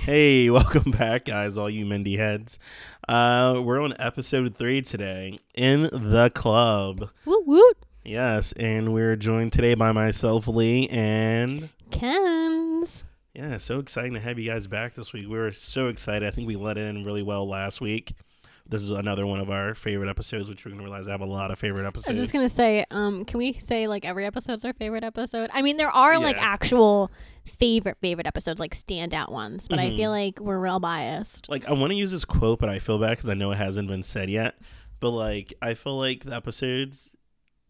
Hey, welcome back, guys, all you Mindy heads. Uh, we're on episode three today in the club. Woot woot. Yes, and we're joined today by myself, Lee, and Kenz. yeah, so exciting to have you guys back this week. We were so excited. I think we let in really well last week. This is another one of our favorite episodes, which we're gonna realize I have a lot of favorite episodes. I was just gonna say, um, can we say like every episode's our favorite episode? I mean, there are like Yeah. actual favorite favorite episodes, like standout ones, but I Mhm. feel like we're real biased. like I want to use this quote, but I feel bad because I know it hasn't been said yet. But like I feel like the episodes,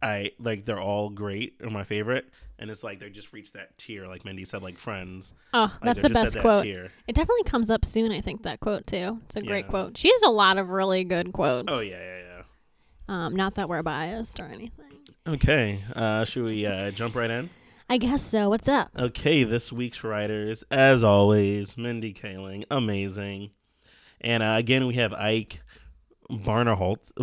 I like they're all great, are my favorite, and it's like they just reached that tier, like Mindy said, like Friends. Oh, Like, that's the best that quote. Tier. It definitely comes up soon. I think that quote too. It's a great Yeah. quote. She has a lot of really good quotes. Oh yeah, yeah, yeah. Um, not that we're biased or anything. Okay, uh, should we uh, jump right in? I guess so. What's up? Okay, this week's writers, as always, Mindy Kaling, amazing, and uh, again we have Ike Barnerholt.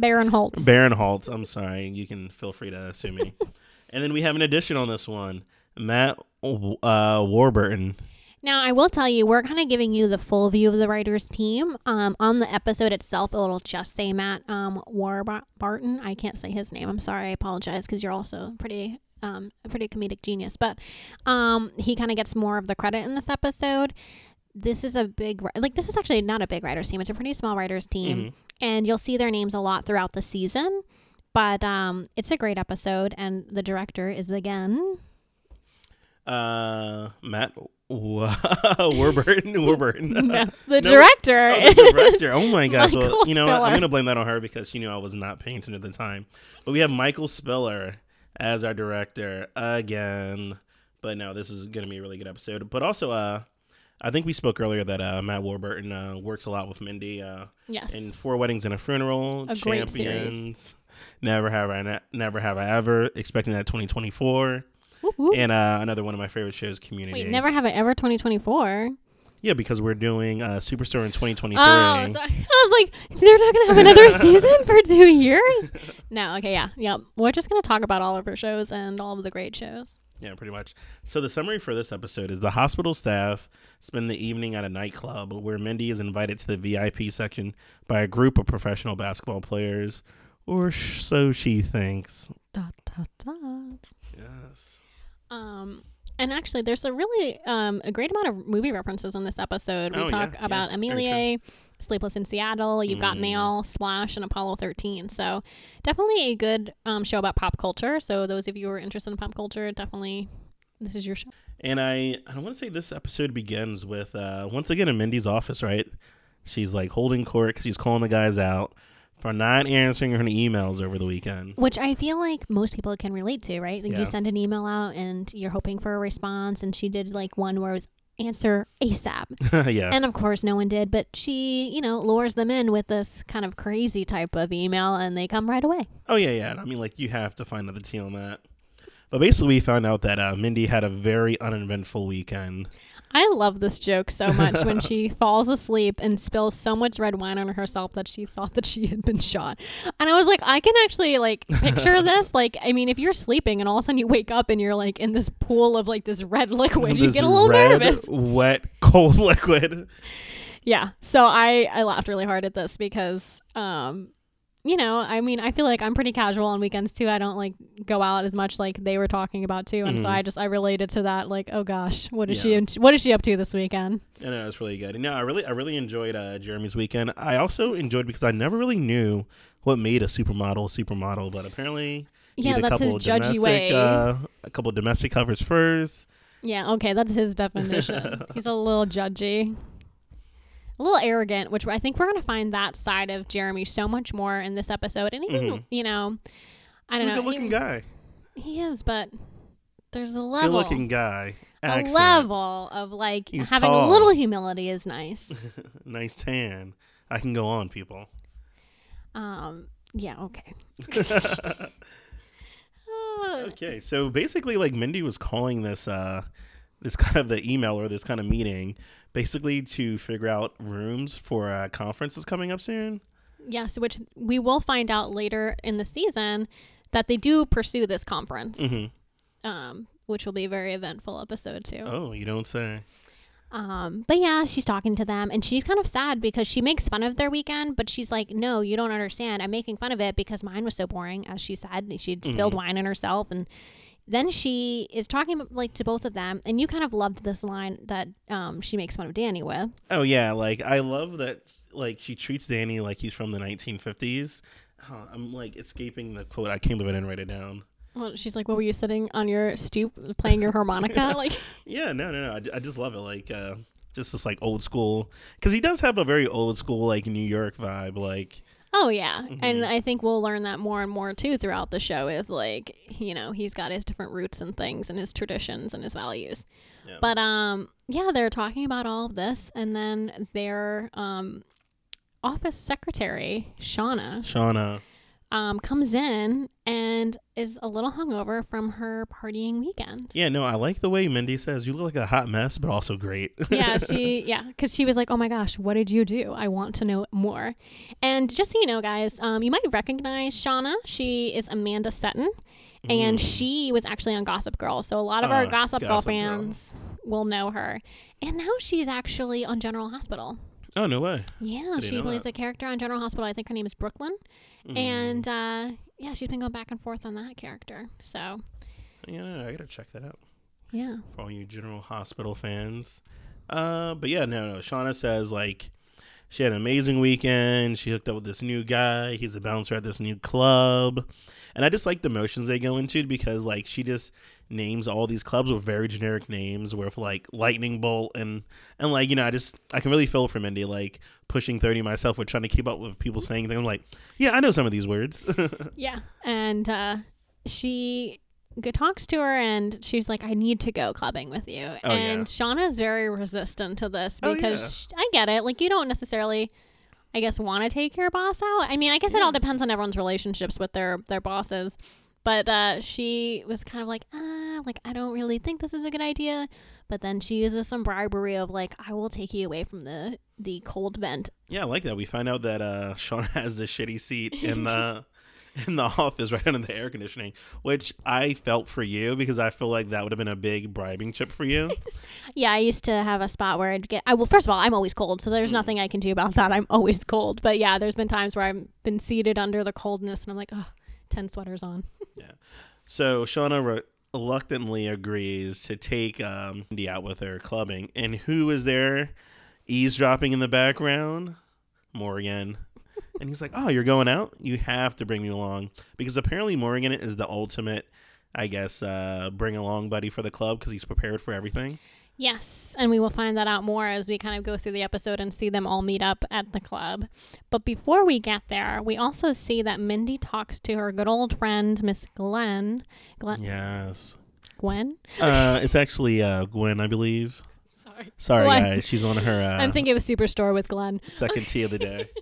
Barinholtz. Baron Holtz. I'm sorry. You can feel free to sue me. and then we have an addition on this one, Matt uh, Warburton. Now, I will tell you, we're kind of giving you the full view of the writers' team. Um, on the episode itself, it'll just say Matt um, Warburton. I can't say his name. I'm sorry. I apologize because you're also pretty, um, a pretty comedic genius. But um, he kind of gets more of the credit in this episode. This is a big, like, this is actually not a big writers' team. It's a pretty small writers' team. Mhm. And you'll see their names a lot throughout the season. But um, it's a great episode. And the director is, again, Uh, Matt Wa- Warburton. Warburton. no, the No, director. Oh, the is- director. Oh my gosh. Well, you know, what? I'm going to blame that on her because she knew I was not paying attention at the time. But we have Michael Spiller as our director again. But no, this is going to be a really good episode. But also, uh, I think we spoke earlier that uh, Matt Warburton uh, works a lot with Mindy. Uh, yes. in Four Weddings and a Funeral, A great Champions, Never Have I Ne- Never Have I Ever, expecting that 2024, Whoop, whoop. and uh, another one of my favorite shows, Community. Wait, never have I ever 2024. Yeah, because we're doing uh, Superstore in 2023. Oh, sorry. I was like, they're not gonna have another season for two years. No, okay, yeah, yep. We're just gonna talk about all of her shows and all of the great shows. Yeah, pretty much. So the summary for this episode is the hospital staff spend the evening at a nightclub where Mindy is invited to the VIP section by a group of professional basketball players, or sh- so she thinks. Dot dot dot. Yes. Um, and actually, there's a really um a great amount of movie references in this episode. We Oh, talk yeah, yeah, about very Amelia, Sleepless in Seattle. You've got Mm. Mail, Splash, and Apollo 13. So definitely a good um show about pop culture. So those of you who are interested in pop culture, definitely this is your show. And I, I want to say this episode begins with uh, once again in Mindy's office, right? She's like holding court because she's calling the guys out for not answering her emails over the weekend. Which I feel like most people can relate to, right? Like Yeah. you send an email out and you're hoping for a response, and she did like one where it was answer ASAP. yeah. And of course, no one did, but she, you know, lures them in with this kind of crazy type of email and they come right away. oh yeah, yeah. I mean, like you have to find another tea on that. But basically, we found out that uh, Mindy had a very uneventful weekend. I love this joke so much when she falls asleep and spills so much red wine on herself that she thought that she had been shot. And I was like, I can actually like picture this. Like, I mean, if you're sleeping and all of a sudden you wake up and you're like in this pool of like this red liquid, you get a little red, nervous. wet, cold liquid. Yeah. So I I laughed really hard at this because um you know, I mean, I feel like I'm pretty casual on weekends too. I don't like go out as much like they were talking about too. And so Mhm. I just I related to that like, oh gosh, what is Yeah. she what is she up to this weekend? I know it's really good. No, I really, I really enjoyed uh, Jeremy's weekend. I also enjoyed because I never really knew what made a supermodel a supermodel, but apparently he Yeah, that's his judgy way. Uh, a couple of domestic covers first. yeah, okay, that's his definition. He's a little judgy. A little arrogant, which I think we're gonna find that side of Jeremy so much more in this episode. And even, Mhm. you know, I don't a know. He's a good-looking he, guy. he is, but there's a level. Good-looking guy. a level of like He's having tall. a little humility is nice. nice tan. I can go on, people. Um, yeah, okay. Uh, Okay, so basically, like Mindy was calling this, uh, this kind of the email or this kind of meeting, basically to figure out rooms for uh, conferences coming up soon. yes, which we will find out later in the season that they do pursue this conference. hmm Um, which will be a very eventful episode too. Oh, you don't say. Um, but yeah, she's talking to them and she's kind of sad because she makes fun of their weekend, but she's like, No, you don't understand. I'm making fun of it because mine was so boring, as she said. She'd spilled wine on herself and then she is talking like to both of them, and you kind of loved this line that um, she makes fun of Danny with. Oh yeah, like I love that. Like she treats Danny like he's from the 1950s. Oh, I'm like escaping the quote. I can't believe I didn't write it down. Well, she's like, "What were you sitting on your stoop playing your harmonica?" like, Yeah, no, no, no. I, I just love it. Like, uh, just this like old school, because he does have a very old school like New York vibe. Like, oh yeah, Mm-hmm. and I think we'll learn that more and more too throughout the show. Is like, you know, he's got his different roots and things, and his traditions and his values. Yeah. But um, yeah, they're talking about all of this, and then their um, office secretary Shauna Shauna. Um, comes in and is a little hungover from her partying weekend. Yeah, no, I like the way Mindy says you look like a hot mess, but also great. yeah, she yeah, because she was like, "Oh my gosh, what did you do? I want to know more." And just so you know, guys, um, you might recognize Shauna. She is Amanda Setton, and she was actually on Gossip Girl. So a lot of our Ah, Gossip, Girl Gossip Girl. fans will know her. And now she's actually on General Hospital. oh no way. Yeah, she plays that. a character on General Hospital. I think her name is Brooklyn, Mm. and uh, yeah, she's been going back and forth on that character. So Yeah, no, I gotta check that out yeah, for all you General Hospital fans. Uh, but yeah, no, no. Shauna says like she had an amazing weekend. She hooked up with this new guy. He's a bouncer at this new club, and I just like the motions they go into because like she just names all these clubs with very generic names with like lightning bolt and and like you know i just i can really feel for mindy like pushing 30 myself with trying to keep up with people saying things i'm like yeah i know some of these words yeah, and uh, she talks to her and she's like, "I need to go clubbing with you." Oh, and yeah. Shauna is very resistant to this Oh, because sh I get it. Like, you don't necessarily. I guess want to take your boss out. I mean, I guess it all depends on everyone's relationships with their their bosses. But uh, she was kind of like, ah, like I don't really think this is a good idea. But then she uses some bribery of like, I will take you away from the the cold vent. yeah i like that we find out that uh shauna has a shitty seat in the in the office right under the air conditioning which i felt for you because i feel like that would have been a big bribing chip for you Yeah, I used to have a spot where I'd get. I well, first of all, I'm always cold, so Mm. there's nothing I can do about that. I'm always cold. But yeah, there's been times where I've been seated under the coldness, and I'm like, oh, 10 sweaters on. Yeah. So Shauna re- reluctantly agrees to take um, Mindy out with her clubbing, and who is there eavesdropping in the background? Morgan. And he's like, "Oh, you're going out? You have to bring me along because apparently Morgan is the ultimate, I guess, uh, bring along buddy for the club because he's prepared for everything." Yes, and we will find that out more as we kind of go through the episode and see them all meet up at the club. But before we get there, we also see that Mindy talks to her good old friend Miss Glenn. Glenn, Yes. Gwen. Uh, it's actually uh, Gwen, I believe. Sorry, Sorry, Gwen. guys. She's on her uh, I'm thinking of a Superstore with Glenn. second tea of the day.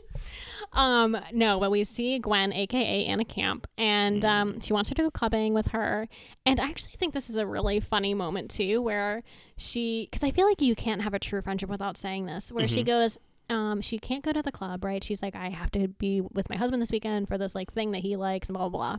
Um, no, but we see Gwen, aka Anna Camp, and um, she wants her to go clubbing with her. And I actually think this is a really funny moment too, where she, because I feel like you can't have a true friendship without saying this, where she goes, um, she can't go to the club, right? She's like, I have to be with my husband this weekend for this like thing that he likes, and blah blah blah.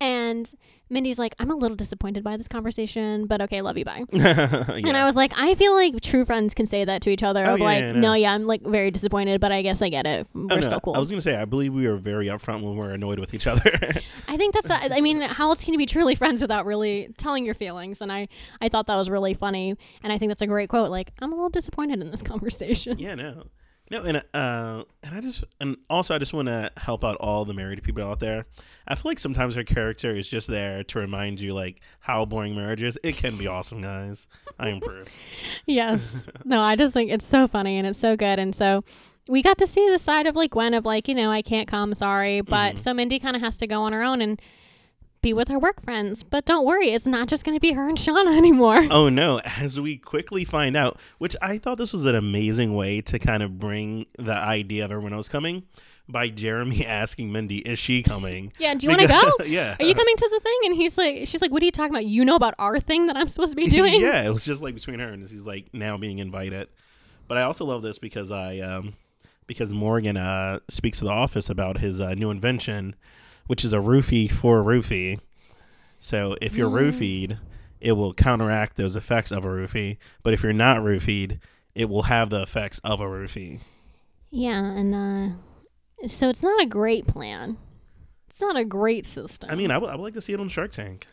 And Mindy's like, I'm a little disappointed by this conversation, but okay, love you, bye. And I was like, I feel like true friends can say that to each other. Oh, of yeah, like, yeah, no. no, yeah, I'm like very disappointed, but I guess I get it. Oh, we're Oh, no, still cool. I was gonna say, I believe we were very upfront when we were annoyed with each other. I think that's. I mean, how else can you be truly friends without really telling your feelings? And I, I thought that was really funny, and I think that's a great quote. Like, I'm a little disappointed in this conversation. yeah, no, no, and uh, and I just, and also, I just want to help out all the married people out there. I feel like sometimes her character is just there to remind you, like, how boring marriage is. It can be awesome, guys. I improve. yes. No, I just think it's so funny and it's so good, and so. We got to see the side of like Gwen of like, you know, I can't come, sorry. But so Mindy kind of has to go on her own and be with her work friends. But don't worry, it's not just going to be her and Shauna anymore. Oh no! As we quickly find out, which I thought this was an amazing way to kind of bring the idea of everyone else coming by Jeremy asking Mindy, "Is she coming?" Yeah, do you want to go? Yeah. Are you coming to the thing? And he's like, she's like, what are you talking about? You know about our thing that I'm supposed to be doing? yeah, it was just like between her and he's like now being invited. But I also love this because I um because Morgan uh speaks to the office about his uh, new invention, which is a roofie for a roofie. So if you're Mm. roofied it will counteract those effects of a roofie. But if you're not roofied, it will have the effects of a roofie. Yeah, and uh, so it's not a great plan. It's not a great system. I mean, I would I would like to see it on Shark Tank.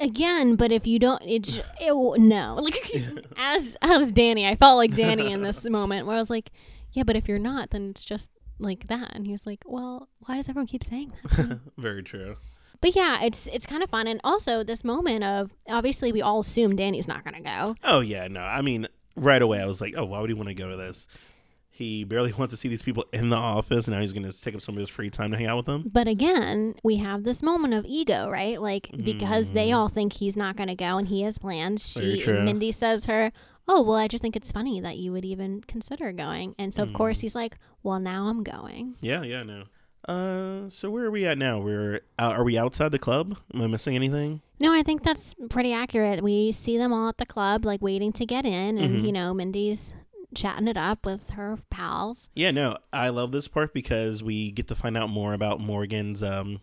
again, but if you don't, it, j- it will- no. Like as as Danny, I felt like Danny in this moment where I was like, yeah, but if you're not, then it's just like that. And he was like, well, why does everyone keep saying that? Very true. but yeah, it's it's kind of fun, and also this moment of obviously we all assume Danny's not gonna go. Oh yeah, no. I mean, right away I was like, oh, why would he want to go to this? He barely wants to see these people in the office, and now he's going to take up some of his free time to hang out with them. But again, we have this moment of ego, right? Like because they Mm. all think he's not going to go and he has plans. She. Mindy says her, "Oh, well, I just think it's funny that you would even consider going." And so of Mm. course he's like, "Well, now I'm going." Yeah, yeah, no. Uh, so where are we at now? We're out, are we outside the club? Am I missing anything? No, I think that's pretty accurate. We see them all at the club like waiting to get in and Mhm. you know, Mindy's chatting it up with her pals. Yeah, no. I love this part because we get to find out more about Morgan's um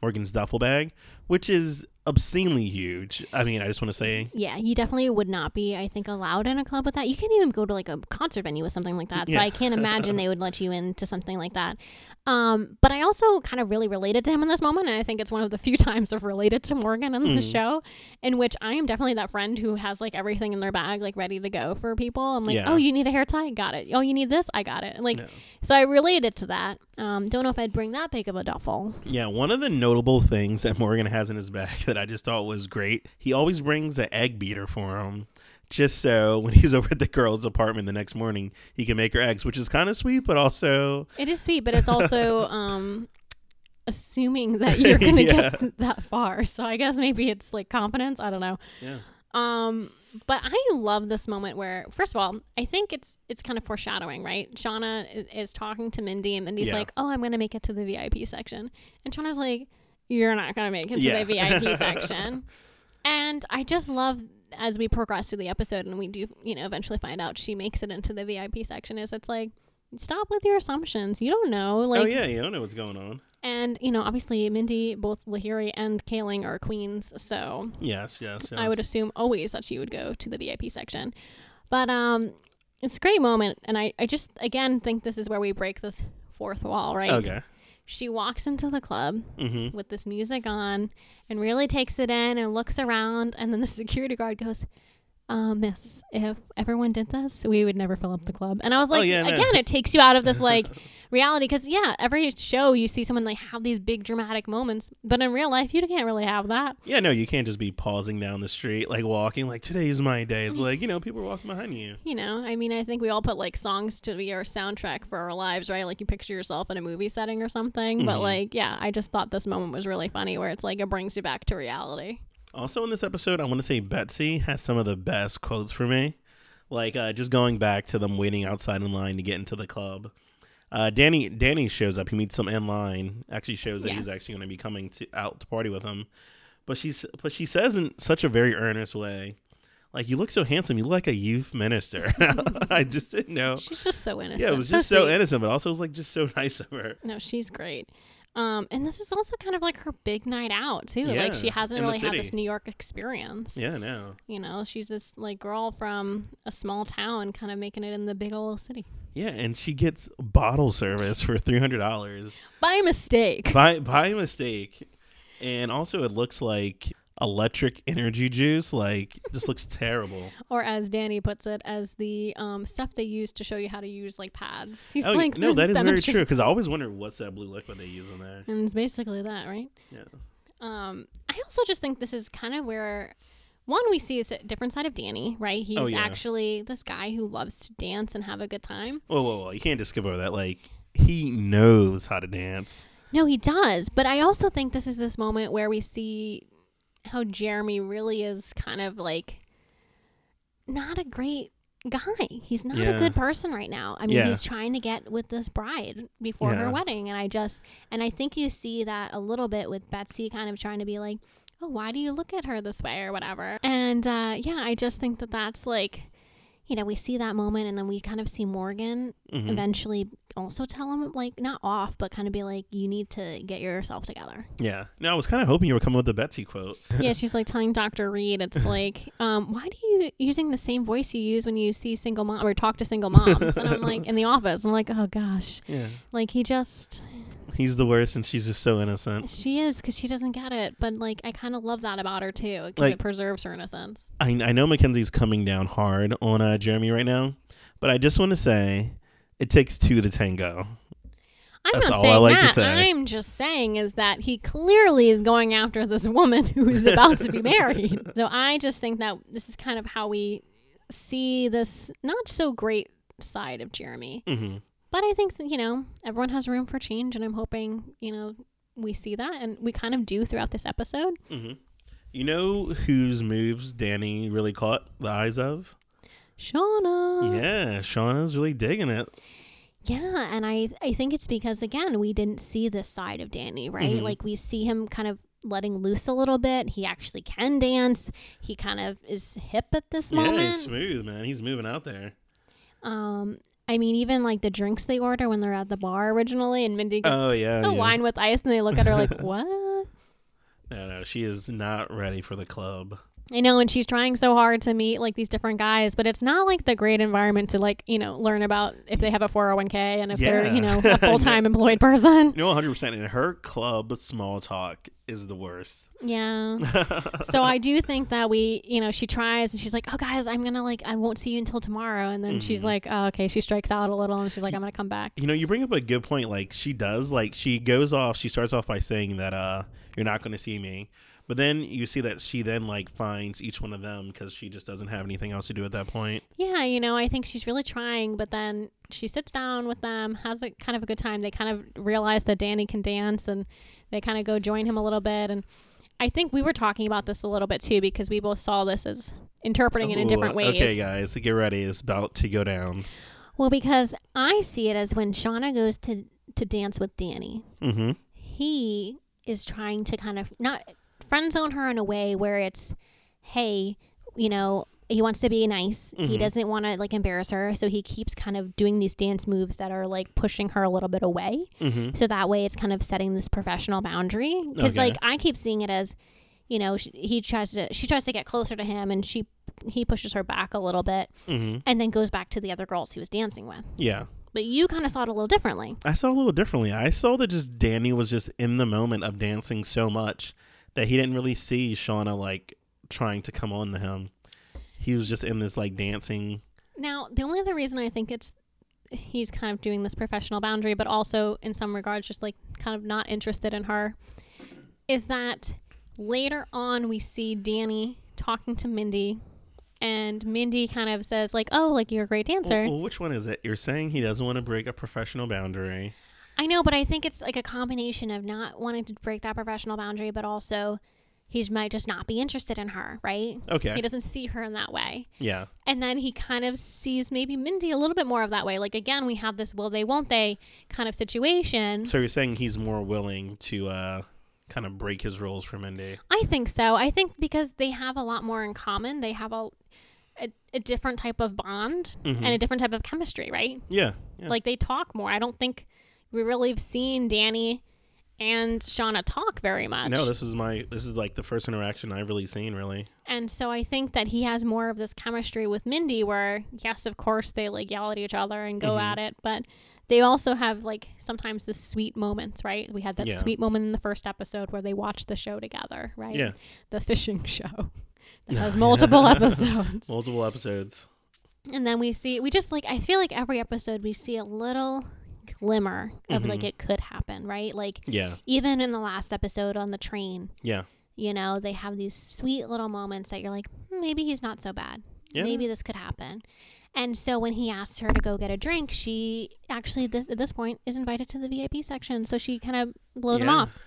Morgan's duffel bag, which is obscenely huge. I mean, I just want to say, Yeah, you definitely would not be, I think, allowed in a club with that. You can't even go to like a concert venue with something like that. So Yeah. I can't imagine they would let you into something like that. Um, but I also kind of really related to him in this moment, and I think it's one of the few times I've related to Morgan in the Mhm. show, in which I am definitely that friend who has like everything in their bag, like ready to go for people. I'm like, Yeah. oh, you need a hair tie, got it. Oh, you need this, I got it. And, like, No. so I related to that. Um, don't know if I'd bring that big of a duffel. yeah, one of the notable things that Morgan has in his bag that I just thought was great. He always brings an egg beater for him. Just so when he's over at the girl's apartment the next morning, he can make her eggs, which is kind of sweet, but also It is sweet, but it's also um, assuming that you're gonna Yeah. get that far. So I guess maybe it's like confidence. I don't know. yeah, Um, but I love this moment where, first of all, I think it's it's kind of foreshadowing, right? Shauna is talking to Mindy, and Mindy's Yeah. like, "Oh, I'm gonna make it to the VIP section," and Shauna's like, "You're not gonna make it to Yeah. the VIP section." And I just love as we progress through the episode, and we do, you know, eventually find out she makes it into the VIP section. Is it's like, stop with your assumptions. You don't know, like, oh yeah, you don't know what's going on. and you know, obviously, Mindy, both Lahiri and Kaling are queens, so Yes, yes, yes. I would assume always that she would go to the VIP section. But um it's a great moment and I, I just again think this is where we break this fourth wall, right? Okay. She walks into the club Mm-hmm. with this music on and really takes it in and looks around and then the security guard goes, uh, miss, if everyone did this, we would never fill up the club. And I was Oh, like, yeah, no. again, it takes you out of this like reality because yeah, every show you see someone like have these big dramatic moments, but in real life you can't really have that. Yeah, no, you can't just be pausing down the street, like walking, like today is my day. It's like you know, people are walking behind you. You know, I mean, I think we all put like songs to be our soundtrack for our lives, right? Like you picture yourself in a movie setting or something. But Mhm. like, yeah, I just thought this moment was really funny where it's like it brings you back to reality. Also, in this episode, I want to say Betsy has some of the best quotes for me. Like uh, just going back to them waiting outside in line to get into the club. Uh, Danny Danny shows up. He meets them in line. Actually, shows that he's actually going to be coming to out to party with him. But she's but she says in such a very earnest way, like you look so handsome. You look like a youth minister. I just didn't know. She's just so innocent. Yeah, it was just so innocent, but also it was like just so nice of her. No, she's great. Um, and this is also kind of like her big night out too. Yeah, like she hasn't really had this. New York experience. Yeah, no. You know, she's this like girl from a small town, kind of making it in the big old city Yeah, and she gets bottle service for three hundred dollars by mistake. by by mistake, and also it looks like electric energy juice. Like this looks terrible. Or as Danny puts it, as the um, stuff they use to show you how to use like pads. He's oh like, no, that is very true. Because I always wonder what's that blue liquid they use in there. And it's basically that, right? Yeah. Um, I also just think this is kind of where one we see is a different side of Danny, right? He's Oh, yeah. actually this guy who loves to dance and have a good time. Whoa, whoa, whoa! You can't just skip over that. Like he knows how to dance. No, he does. But I also think this is this moment where we see how Jeremy really is kind of like not a great guy. He's not a good person right now. I mean, Yeah. he's trying to get with this bride before her wedding. And I just, and I think you see that a little bit with Betsy kind of trying to be like, oh, why do you look at her this way or whatever? And uh, yeah, I just think that that's like, you know, we see that moment and then we kind of see Morgan Mhm. eventually also tell him, like, not off, but kind of be like, you need to get yourself together. Yeah. No, I was kind of hoping you were coming with the Betsy quote. yeah, she's like telling Dr. Reed, it's like, um, why do you using the same voice you use when you see single mom or talk to single moms? And I'm like, in the office, I'm like, oh gosh. Yeah. Like, he just, He's the worst, and she's just so innocent. she is because she doesn't get it. But like, I kind of love that about her too because Like- it preserves her innocence. I, I know Mackenzie's coming down hard on uh, Jeremy right now, but I just want to say it takes two to tango. I'm That's not all I saying like to that. say. I'm just saying is that he clearly is going after this woman who is about to be married. So I just think that this is kind of how we see this not so great side of Jeremy. hmm But I think that, you know, everyone has room for change and I'm hoping, you know, we see that and we kind of do throughout this episode. hmm You know whose moves Danny really caught the eyes of? Shauna. yeah, Shauna's really digging it. Yeah, and I I think it's because again, we didn't see this side of Danny, right? Mhm. Like we see him kind of letting loose a little bit. He actually can dance. He kind of is hip at this moment. Yeah, he's smooth, man. He's moving out there. Um I mean even like the drinks they order when they're at the bar originally and Mindy oh, gets Oh yeah, a yeah. wine with ice and they look at her like, "What?" No, no, she is not ready for the club. I know, and she's trying so hard to meet like these different guys, but it's not like the great environment to like, you know, learn about if they have a 401k and if they're, you know, a full time employed person. You know, 100. percent In her club, small talk is the worst. Yeah. so I do think that we, you know, she tries and she's like, "Oh, guys, I'm gonna like, I won't see you until tomorrow," and then she's Mhm. like, "Oh, okay." She strikes out a little and she's like, "I'm gonna come back." You know, you bring up a good point. Like she does. Like she goes off. She starts off by saying that uh, you're not going to see me. But then you see that she then like finds each one of them because she just doesn't have anything else to do at that point. Yeah, you know, I think she's really trying, but then she sits down with them, has a kind of a good time. They kind of realize that Danny can dance and they kind of go join him a little bit. And I think we were talking about this a little bit too because we both saw this as interpreting it in Ooh, different ways. Okay, guys, get ready. It's about to go down. Well, because I see it as when Shauna goes to, to dance with Danny, Mm-hmm. he is trying to kind of not friend zone her in a way where it's, hey, you know, he wants to be nice. He Mhm. doesn't want to like embarrass her, so he keeps kind of doing these dance moves that are like pushing her a little bit away. Mm-hmm. So that way, it's kind of setting this professional boundary. Because Okay. like I keep seeing it as, you know, sh he tries to she tries to get closer to him, and she he pushes her back a little bit, Mm-hmm. and then goes back to the other girls he was dancing with. Yeah. But you kind of saw it a little differently. I saw it a little differently. I saw that just Danny was just in the moment of dancing so much that he didn't really see Shauna like trying to come on to him. He was just in this like dancing. Now, the only other reason I think it's he's kind of doing this professional boundary, but also in some regards just like kind of not interested in her, is that later on we see Danny talking to Mindy, and Mindy kind of says like, "Oh, like you're a great dancer." Well, well, which one is it? You're saying he doesn't want to break a professional boundary. I know, but I think it's like a combination of not wanting to break that professional boundary, but also he might just not be interested in her, right? Okay. He doesn't see her in that way. Yeah. And then he kind of sees maybe Mindy a little bit more of that way. Like again, we have this will they won't they kind of situation. So you're saying he's more willing to uh kind of break his rules for Mindy. I think so. I think because they have a lot more in common. They have a a, a different type of bond Mhm. and a different type of chemistry, right? Yeah. yeah. Like they talk more. I don't think we really have seen Danny and Shauna talk very much. no, this is my this is like the first interaction I've really seen really. And so I think that he has more of this chemistry with Mindy where yes, of course they like yell at each other and go Mhm. at it, but they also have like sometimes the sweet moments, right? We had that Yeah. sweet moment in the first episode where they watched the show together, right? Yeah. The fishing show that has multiple episodes. Multiple episodes. And then we see we just like I feel like every episode we see a little glimmer of like Mhm. it could happen, right? Like Yeah. even in the last episode on the train, Yeah. you know, they have these sweet little moments that you're like, "Hmm, maybe he's not so bad. Yeah. Maybe this could happen. And so when he asks her to go get a drink, she actually this at this point is invited to the VIP section. So she kind of blows him off.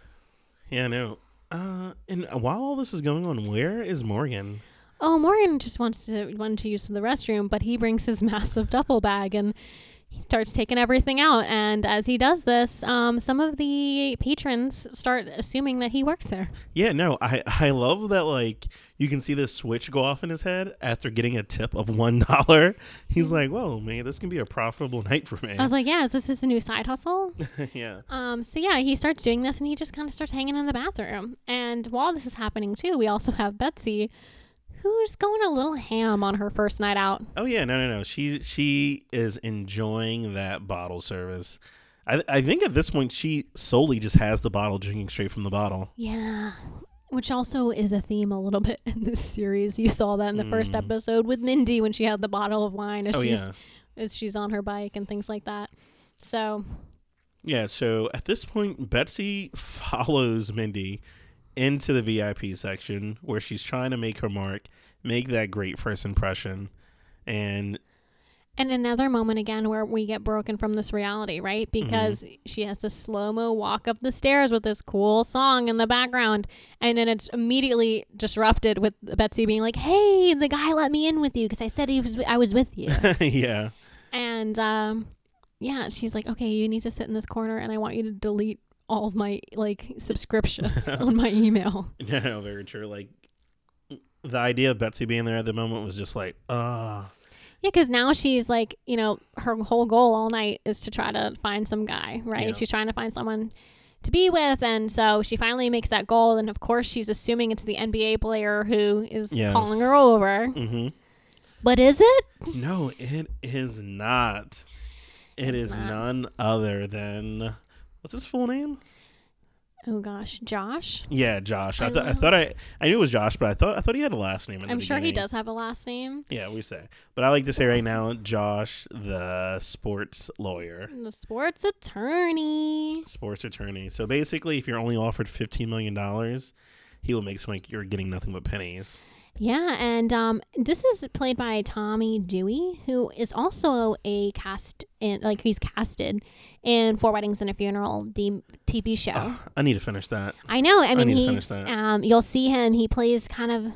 Yeah, no. Uh and while all this is going on, where is Morgan? Oh, Morgan just wants to wanted to use the restroom, but he brings his massive duffel bag and he starts taking everything out. And as he does this, um, some of the patrons start assuming that he works there. Yeah, no, I I love that like you can see this switch go off in his head after getting a tip of one dollar. He's like, "Whoa, man, this can be a profitable night for me." I was like, yeah, is this his new side hustle? yeah, Um, so yeah, he starts doing this and he just kind of starts hanging in the bathroom. And while this is happening too, we also have Betsy, who's going a little ham on her first night out. Oh yeah, no, no, no. She she is enjoying that bottle service. I I think at this point she solely just has the bottle, drinking straight from the bottle. Yeah. Which also is a theme a little bit in this series. You saw that in the first episode with Mindy when she had the bottle of wine as Mm. Oh she's yeah, as she's on her bike and things like that. So yeah. So at this point, Betsy follows Mindy into the VIP section where she's trying to make her mark, make that great first impression, and And another moment again where we get broken from this reality, right? Mm-hmm. Because she has to slow mo walk up the stairs with this cool song in the background. And then it's immediately disrupted with Betsy being like, hey, the guy let me in with you because I said he was, I was with you. yeah, and um, yeah, she's like, okay, you need to sit in this corner and I want you to delete all of my like subscriptions on my email. no, no, very true. Like the idea of Betsy being there at the moment was just like, ah. Yeah, because now she's like, you know, her whole goal all night is to try to find some guy, right? Yeah. She's trying to find someone to be with, and so she finally makes that goal. And of course, she's assuming it's the NBA player who is Yes. calling her over. hmm But is it? No, it is not. It It's is not. none other than what's his full name? Oh gosh, Josh. Yeah, Josh. I, I th- I thought I I knew it was Josh, but I thought I thought he had a last name. In I'm sure he does have a last name. Yeah, we say. But I like to say right now, Josh, the sports lawyer, The sports attorney. sports attorney. So basically, if you're only offered fifteen million dollars, he will make some like you're getting nothing but pennies. Yeah, and um, this is played by Tommy Dewey, who is also a cast in like he's casted in Four Weddings and a Funeral, the TV show. I need to finish that. I know. I mean, to he's um, you'll see him. He plays kind of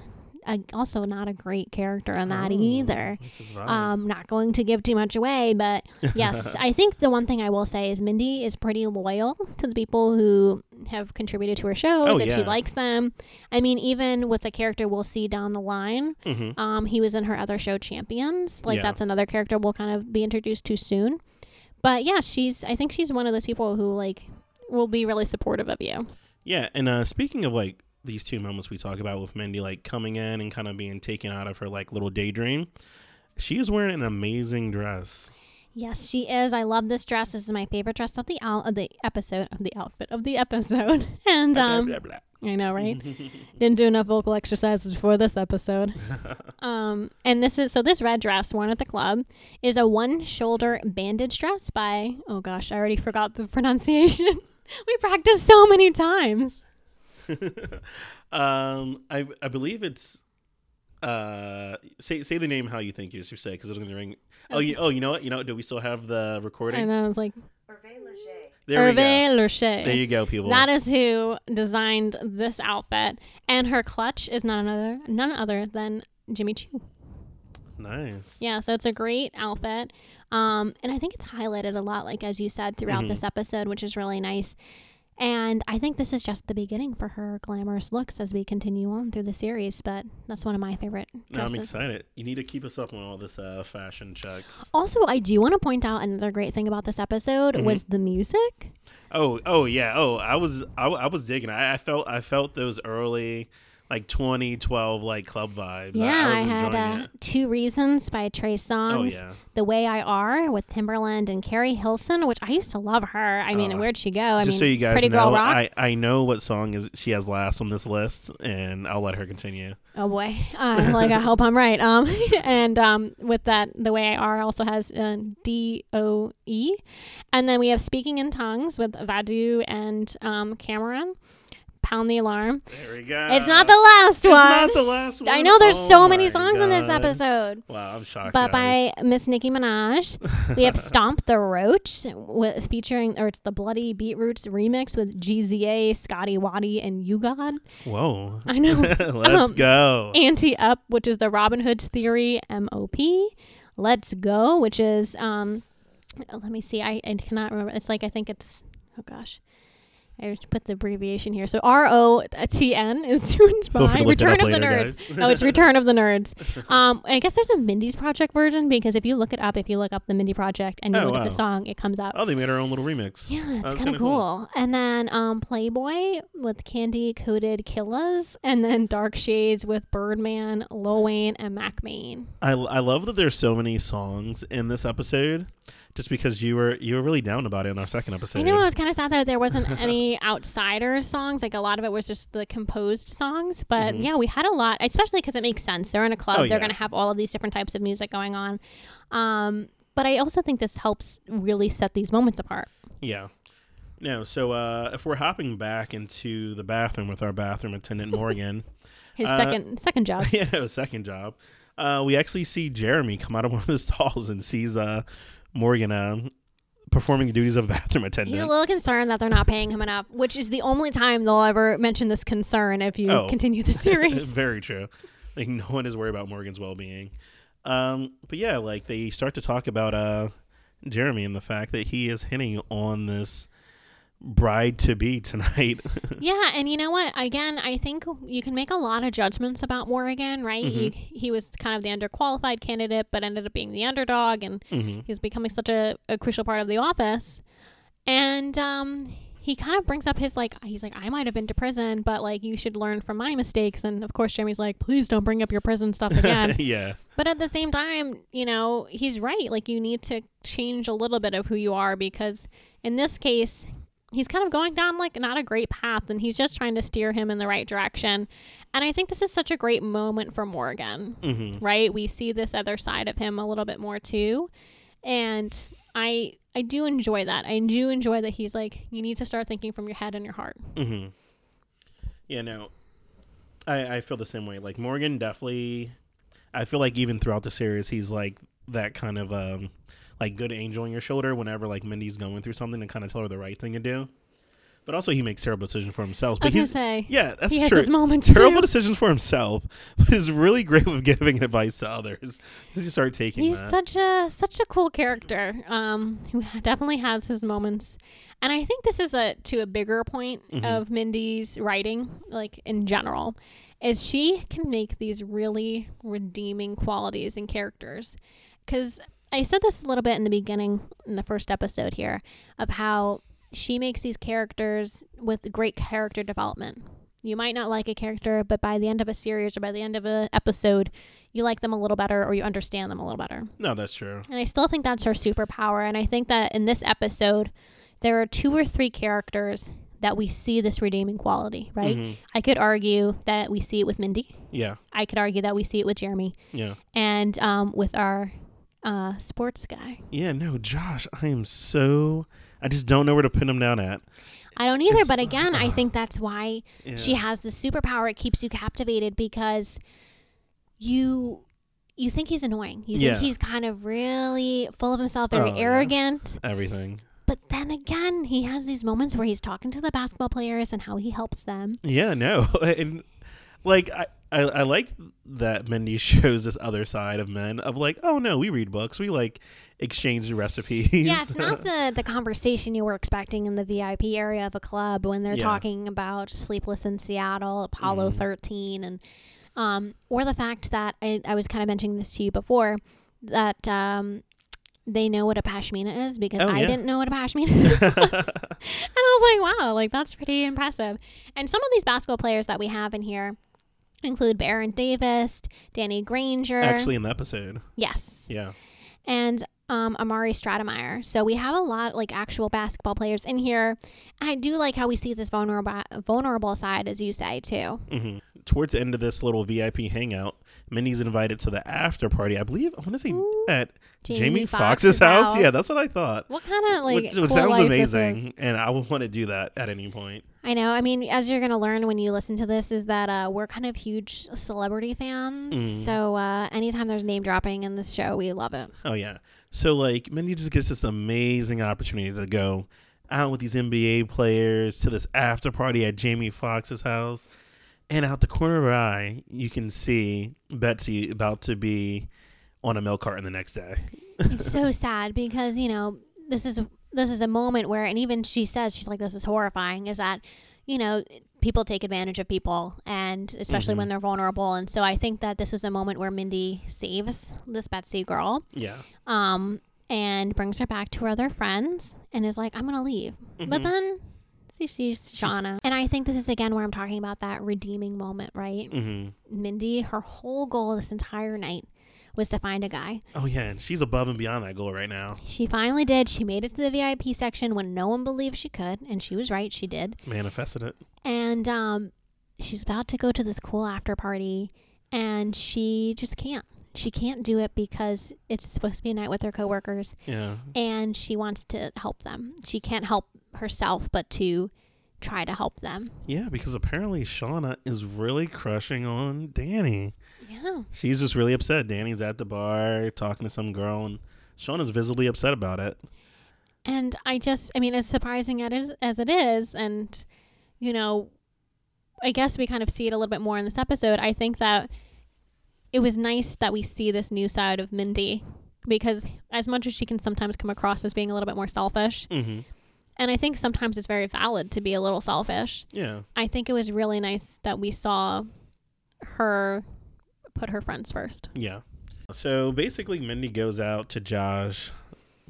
a, also not a great character in that Oh, either. Um, not going to give too much away, but yes, I think the one thing I will say is Mindy is pretty loyal to the people who have contributed to her shows. Oh, if she likes them, I mean, even with the character we'll see down the line, Mhm. um, he was in her other show, Champions. Like Yeah. that's another character we'll kind of be introduced to soon. But yeah, she's. I think she's one of those people who like will be really supportive of you. Yeah, and uh, speaking of like these two moments we talk about with Mindy, like coming in and kind of being taken out of her like little daydream, she is wearing an amazing dress. Yes, she is. I love this dress. This is my favorite dress of the out of the episode of the outfit of the episode. And um, Blah, blah, I know, right? Didn't do enough vocal exercises for this episode. um, and this is so this red dress worn at the club is a one shoulder bandage dress by oh gosh, I already forgot the pronunciation. we practiced so many times. Blah. um, I I believe it's uh say say the name how you think you should say because it's gonna ring. Oh, you oh you know what you know do we still have the recording? And I was like Hervé Leger. There we go. Hervé Lerche. There you go, people. That is who designed this outfit, and her clutch is none other none other than Jimmy Choo. nice. Yeah, so it's a great outfit. Um, and I think it's highlighted a lot, like as you said, throughout Mhm. this episode, which is really nice. And I think this is just the beginning for her glamorous looks as we continue on through the series. But that's one of my favorite No, I'm excited. You need to keep us up on all this uh, fashion checks. also, I do want to point out another great thing about this episode Mhm. was the music. Oh, oh yeah. Oh, I was, I, I was digging. I, I felt, I felt those early, like 2012, like club vibes. Yeah, I, I, was had uh. Two Reasons by Trey Oh yeah. The Way I Are with Timbaland and Keri Hilson, which I used to love her. I mean, Oh. where'd she go? I Just mean, so you guys Pretty know, Girl Rock. I, I know what song is she has last on this list, and I'll let her continue. Oh boy, uh, like I hope I'm right. Um, and um, with that, the way I are also has uh, D O E, and then we have speaking in tongues with Vadu and um, Cameron. Pound the alarm. There we go. it's not the last one. It's one. not the last one. I know there's Oh so many songs in this episode. Wow, I'm shocked. But guys. by Miss Nicki Minaj, we have "Stomp the Roach" with featuring, or it's the Bloody Beetroots remix with GZA, Scotty Waddy, and You God. whoa, I know. let's Um, go. Ante Up, which is the Robin Hood's Theory MOP. Let's Go, which is um, let me see. I, I cannot remember. It's like I think it's oh gosh. I put the abbreviation here. So R O T N is to Feel inspire. to look that Return of the Nerds. oh, it's Return of the Nerds. Um, and I guess there's a Mindy's Project version because if you look it up, if you look up the Mindy Project and you Oh, look at wow. the song, it comes up. Oh, they made our own little remix. Yeah, it's kind of cool. cool. And then um, Playboy with candy coated killas, and then Dark Shades with Birdman, Lil Wayne, and Mack Maine. I, I love that there's so many songs in this episode, just because you were you were really down about it in our second episode. I know I was kind of sad that there wasn't any outsiders songs. Like a lot of it was just the composed songs. But Mhm. yeah, we had a lot, especially because it makes sense. They're in a club. Oh, They're yeah. going to have all of these different types of music going on. Um, but I also think this helps really set these moments apart. Yeah. No, so uh, if we're hopping back into the bathroom with our bathroom attendant Morgan, His Uh, second second job. yeah, no, second job, uh, we actually see Jeremy come out of one of the stalls and sees uh, Morgan uh, performing the duties of a bathroom attendant. He's a little concerned that they're not paying him enough, which is the only time they'll ever mention this concern if you Oh. continue the series. Very true. Like no one is worried about Morgan's well being. Um, but yeah, like they start to talk about uh, Jeremy and the fact that he is hitting on this bride to be tonight. yeah, and you know what? Again, I think you can make a lot of judgments about Morgan, right? You, he was kind of the underqualified candidate, but ended up being the underdog, and hmm he's becoming such a, a crucial part of the office. And um, he kind of brings up his like, he's like, I might have been to prison, but like, you should learn from my mistakes. And of course, Jeremy's like, please don't bring up your prison stuff again. yeah. But at the same time, you know, he's right. Like, you need to change a little bit of who you are because in this case, he's kind of going down like not a great path and he's just trying to steer him in the right direction. And I think this is such a great moment for Morgan, hmm right? We see this other side of him a little bit more too. And I I do enjoy that. I do enjoy that he's like, you need to start thinking from your head and your heart. hmm Yeah, no, I I feel the same way. Like Morgan definitely, I feel like even throughout the series, he's like that kind of um like good angel on your shoulder whenever like Mindy's going through something and kind of tell her the right thing to do. But also, he makes terrible decisions for himself. I But he's say yeah, that's he has his moments Terrible too. decisions for himself, but is really great with giving advice to others. He start taking He's that? such a such a cool character, um, who definitely has his moments, and I think this is a to a bigger point Mhm. of Mindy's writing, like in general, is she can make these really redeeming qualities and characters, because I said this a little bit in the beginning in the first episode here of how she makes these characters with great character development. You might not like a character, but by the end of a series or by the end of an episode, you like them a little better or you understand them a little better. no, that's true. And I still think that's her superpower. And I think that in this episode, there are two or three characters that we see this redeeming quality, right? Mhm. I could argue that we see it with Mindy. Yeah, I could argue that we see it with Jeremy yeah, and um, with our uh, sports guy. yeah. No, Josh, I am so. I just don't know where to pin him down at. I don't either, It's- but again, I think that's why Yeah. she has the superpower. It keeps you captivated because you you think he's annoying. You Yeah. think he's kind of really full of himself, very Oh, yeah. arrogant. everything. But then again, he has these moments where he's talking to the basketball players and how he helps them. Yeah, no, and like I, I, I like that Mindy shows this other side of men of like, oh no, we read books, we like exchange recipes. Yeah, it's not the the conversation you were expecting in the VIP area of a club when they're Yeah. talking about Sleepless in Seattle, Apollo Mhm. 13, and um, or the fact that I, I was kind of mentioning this to you before that um, they know what a pashmina is because Oh, I yeah. didn't know what a pashmina was. and I was like, wow, like that's pretty impressive. And some of these basketball players that we have in here include Baron Davis, Danny Granger. Actually, in the episode, yes. Yeah, and um, Amar'e Stoudemire. So we have a lot like actual basketball players in here. And I do like how we see this vulnerable vulnerable side, as you say too. hmm towards the end of this little VIP hangout, Mindy's invited to the after party. I believe I want to say Ooh, at Jamie Jamie, Foxx's Fox's house. house. Yeah, that's what I thought. What kind of like which, cool sounds life this is. amazing, and I would want to do that at any point. I know. I mean, as you're gonna learn when you listen to this, is that uh, we're kind of huge celebrity fans. Mhm. So uh, anytime there's name dropping in this show, we love it. Oh yeah. So like Mindy just gets this amazing opportunity to go out with these NBA players to this after party at Jamie Foxx's house. And out the corner of her eye, you can see Betsy about to be on a milk carton the next day. it's so sad because you know this is this is a moment where and even she says she's like this is horrifying is that you know people take advantage of people and especially when Mhm. they're vulnerable and so i think that this was a moment where mindy saves this betsy girl Yeah. um and brings her back to her other friends and is like i'm gonna leave but Mhm. then she sees She's- shauna and i think this is again where i'm talking about that redeeming moment right hmm mindy her whole goal this entire night was to find a guy Oh yeah, and she's above and beyond that goal right now. she finally did. She made it to the VIP section when no one believed she could, and she was right. She did. Manifested it. And um, she's about to go to this cool after party, and she just can't. She can't do it because it's supposed to be a night with her coworkers, Yeah. and she wants to help them. She can't help herself, but to try to help them. Yeah, because apparently Shauna is really crushing on Danny. Yeah. She's just really upset. Danny's at the bar talking to some girl, and Shauna's visibly upset about it. And I just, I mean, as surprising as, as it is, and, you know, I guess we kind of see it a little bit more in this episode. I think that it was nice that we see this new side of Mindy because, as much as she can sometimes come across as being a little bit more selfish, Mm-hmm. And I think sometimes it's very valid to be a little selfish, Yeah. I think it was really nice that we saw her put her friends first. Yeah. So basically, Mindy goes out to Josh,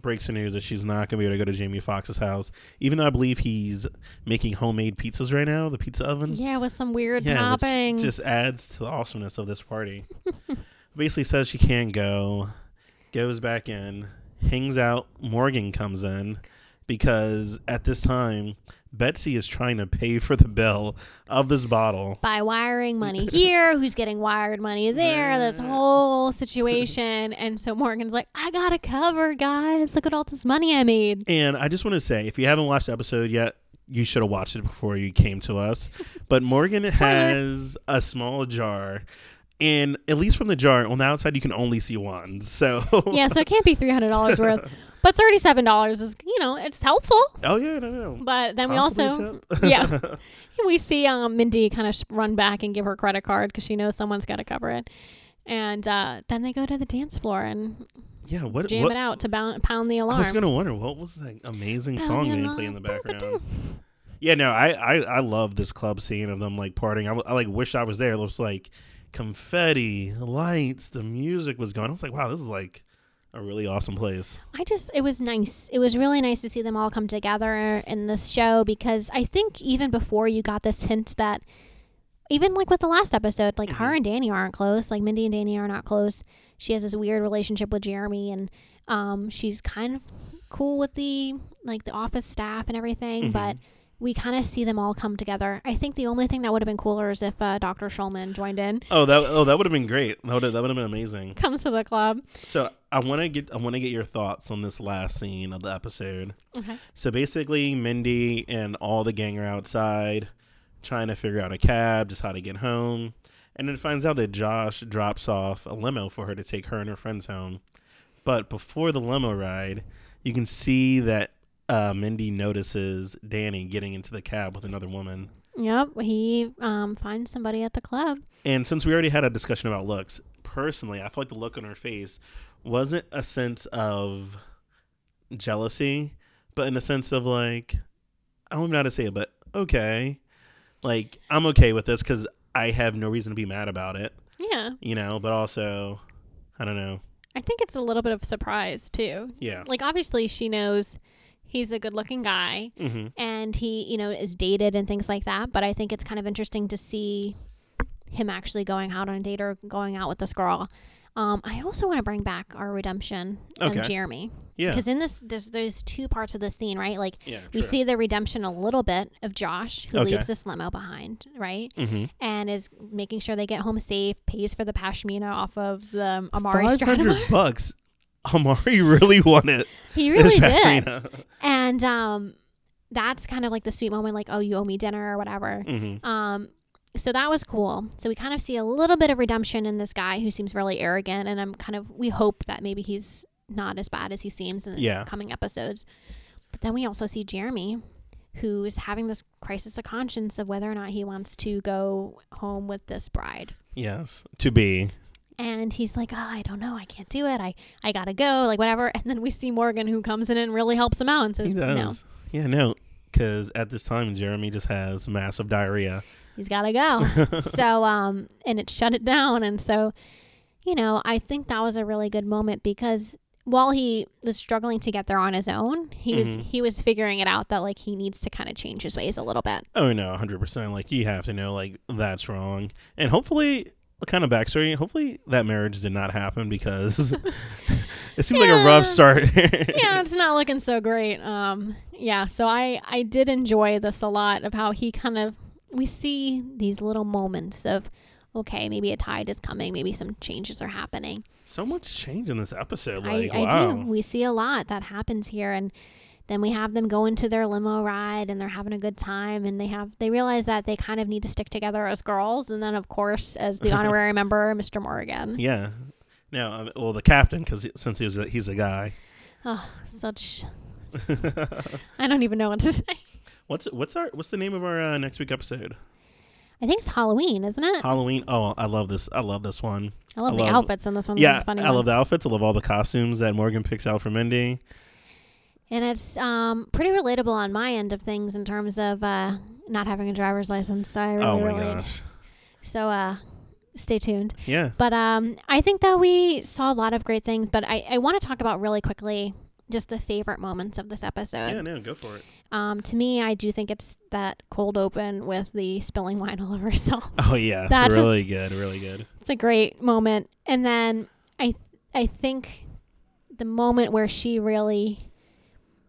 breaks the news that she's not going to be able to go to Jamie Foxx's house, even though I believe he's making homemade pizzas right now, the pizza oven. Yeah, with some weird Yeah, toppings. just adds to the awesomeness of this party. Basically says she can't go, goes back in, hangs out. Morgan comes in because at this time Betsy is trying to pay for the bill of this bottle. by wiring money here, who's getting wired money there, this whole situation. And so Morgan's like, I got it covered, guys. Look at all this money I made. And I just want to say, if you haven't watched the episode yet, you should have watched it before you came to us. But Morgan has a small jar. And at least from the jar, on the outside, you can only see one. So, Yeah, so it can't be $300 worth. But $37 is, you know, it's helpful. oh, yeah, no, no. But then we also, yeah, we see um, Mindy kind of run back and give her credit card because she knows someone's got to cover it. And uh, then they go to the dance floor and yeah, what? jam what it out to bound, pound the alarm. I was gonna wonder what was that amazing song they play in the background. Yeah, no, I, I I love this club scene of them like partying. I like wish I was there. It looks like confetti, lights, the music was going. I was like, wow, this is like a really awesome place. I just, it was nice. It was really nice to see them all come together in this show because I think even before you got this hint that, even like with the last episode, like her Mhm. and Danny aren't close. Like Mindy and Danny are not close. She has this weird relationship with Jeremy, and um, she's kind of cool with the like the office staff and everything. Mhm. But we kind of see them all come together. I think the only thing that would have been cooler is if uh, Dr. Schulman joined in, Oh, that oh that would have been great. That would that would have been amazing. comes to the club. So I want to get I want to get your thoughts on this last scene of the episode. Okay. So basically, Mindy and all the gang are outside trying to figure out a cab, just how to get home. And then it finds out that Josh drops off a limo for her to take her and her friends home. But before the limo ride, you can see that uh, Mindy notices Danny getting into the cab with another woman. Yep. He um, finds somebody at the club. And since we already had a discussion about looks, personally, I feel like the look on her face wasn't a sense of jealousy, but in a sense of like, I don't even know how to say it, but okay. Like, I'm okay with this because I have no reason to be mad about it, Yeah. you know, but also, I don't know. I think it's a little bit of surprise too. Yeah. Like obviously she knows he's a good-looking guy hmm and he, you know, is dated and things like that, but I think it's kind of interesting to see him actually going out on a date or going out with this girl. Um, I also want to bring back our redemption Okay. of Jeremy Yeah. because in this, there's there's two parts of the scene, right? Like Yeah. we see the redemption a little bit of Josh, who Okay. leaves this limo behind, right, hmm and is making sure they get home safe, pays for the pashmina off of the Amar'e Five hundred Stoudemire. bucks. Amar'e really wanted. He really did. And um that's kind of like the sweet moment like oh you owe me dinner or whatever Mhm. um so that was cool so we kind of see a little bit of redemption in this guy who seems really arrogant and i'm kind of we hope that maybe he's not as bad as he seems in the Yeah. coming episodes but then we also see jeremy who's having this crisis of conscience of whether or not he wants to go home with this bride Yes. To be. And he's like, oh, I don't know. I can't do it. I, I got to go, like whatever. And then we see Morgan who comes in and really helps him out and says, He no. Yeah, no, because at this time Jeremy just has massive diarrhea. he's got to go. so, um, and it shut it down. And so, you know, I think that was a really good moment because while he was struggling to get there on his own, he was Mhm. he was figuring it out that like he needs to kind of change his ways a little bit. Oh no, hundred percent. Like you have to know, like that's wrong, and hopefully, kind of backstory. Hopefully, that marriage did not happen because it seems like a rough start. yeah, it's not looking so great. Um, yeah, so I I did enjoy this a lot of how he kind of we see these little moments of okay, maybe a tide is coming, maybe some changes are happening. so much change in this episode. I, Like I wow. do. We see a lot that happens here, and then we have them go into their limo ride, and they're having a good time, and they have they realize that they kind of need to stick together as girls, and then of course as the honorary member, Mr. Morgan. Yeah. No, uh, well, the captain, because since he's a, he's a guy. Oh, such. I don't even know what to say. what's what's our what's the name of our uh, next week episode? I think it's Halloween, isn't it? Halloween. Oh, I love this. I love this one. I love I the love- outfits in this one. Yeah, I one. love the outfits. I love all the costumes that Morgan picks out for Mindy. And it's um, pretty relatable on my end of things in terms of uh, not having a driver's license. So I really oh my relate. gosh. So uh, stay tuned. Yeah. But um, I think that we saw a lot of great things. But I, I want to talk about really quickly just the favorite moments of this episode. Yeah. No, go for it. Um, to me, I do think it's that cold open with the spilling wine all over herself. Oh yeah, That's really good. Really good. It's a great moment. And then I I think the moment where she really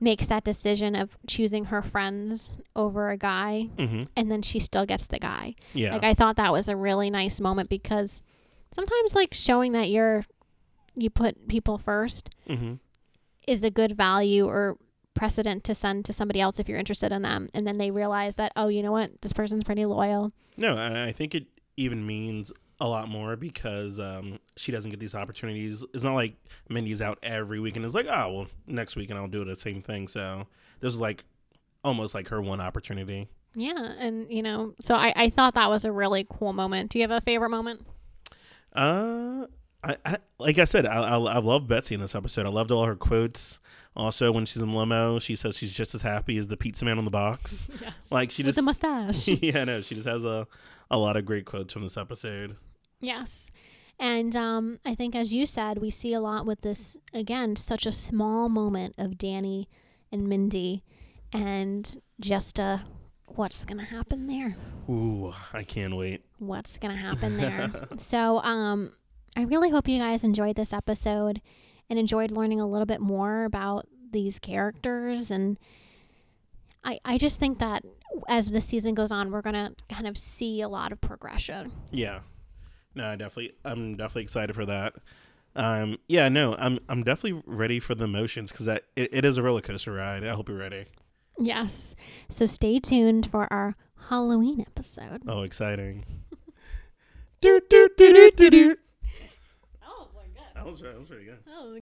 makes that decision of choosing her friends over a guy hmm and then she still gets the guy. Yeah. Like I thought that was a really nice moment because sometimes like showing that you're you put people first hmm is a good value or precedent to send to somebody else if you're interested in them and then they realize that oh you know what this person's pretty loyal No, and I think it even means a lot more because um, she doesn't get these opportunities. It's not like Mindy's out every week and is like, oh well, next week and I'll do the same thing. So this was like almost like her one opportunity. Yeah, and you know, so I, I thought that was a really cool moment. Do you have a favorite moment? Uh, I, I like I said, I, I I love Betsy in this episode. I loved all her quotes. Also, when she's in limo, she says she's just as happy as the pizza man on the box. Yes. Like she With just, the mustache. yeah, no, she just has a a lot of great quotes from this episode. Yes. And um, I think, as you said, we see a lot with this, again, such a small moment of Danny and Mindy and just uh, what's going to happen there? Ooh, I can't wait. What's going to happen there? so um, I really hope you guys enjoyed this episode and enjoyed learning a little bit more about these characters and I, I just think that as the season goes on, we're gonna kind of see a lot of progression. Yeah. No, I definitely I'm definitely excited for that. Um yeah, no, I'm I'm definitely ready for the emotions cuz that it, it is a roller coaster ride. I hope you're ready. Yes. So stay tuned for our Halloween episode. Oh, exciting. do, do, do, do, do, do. That was like good. That was, that was pretty good. That was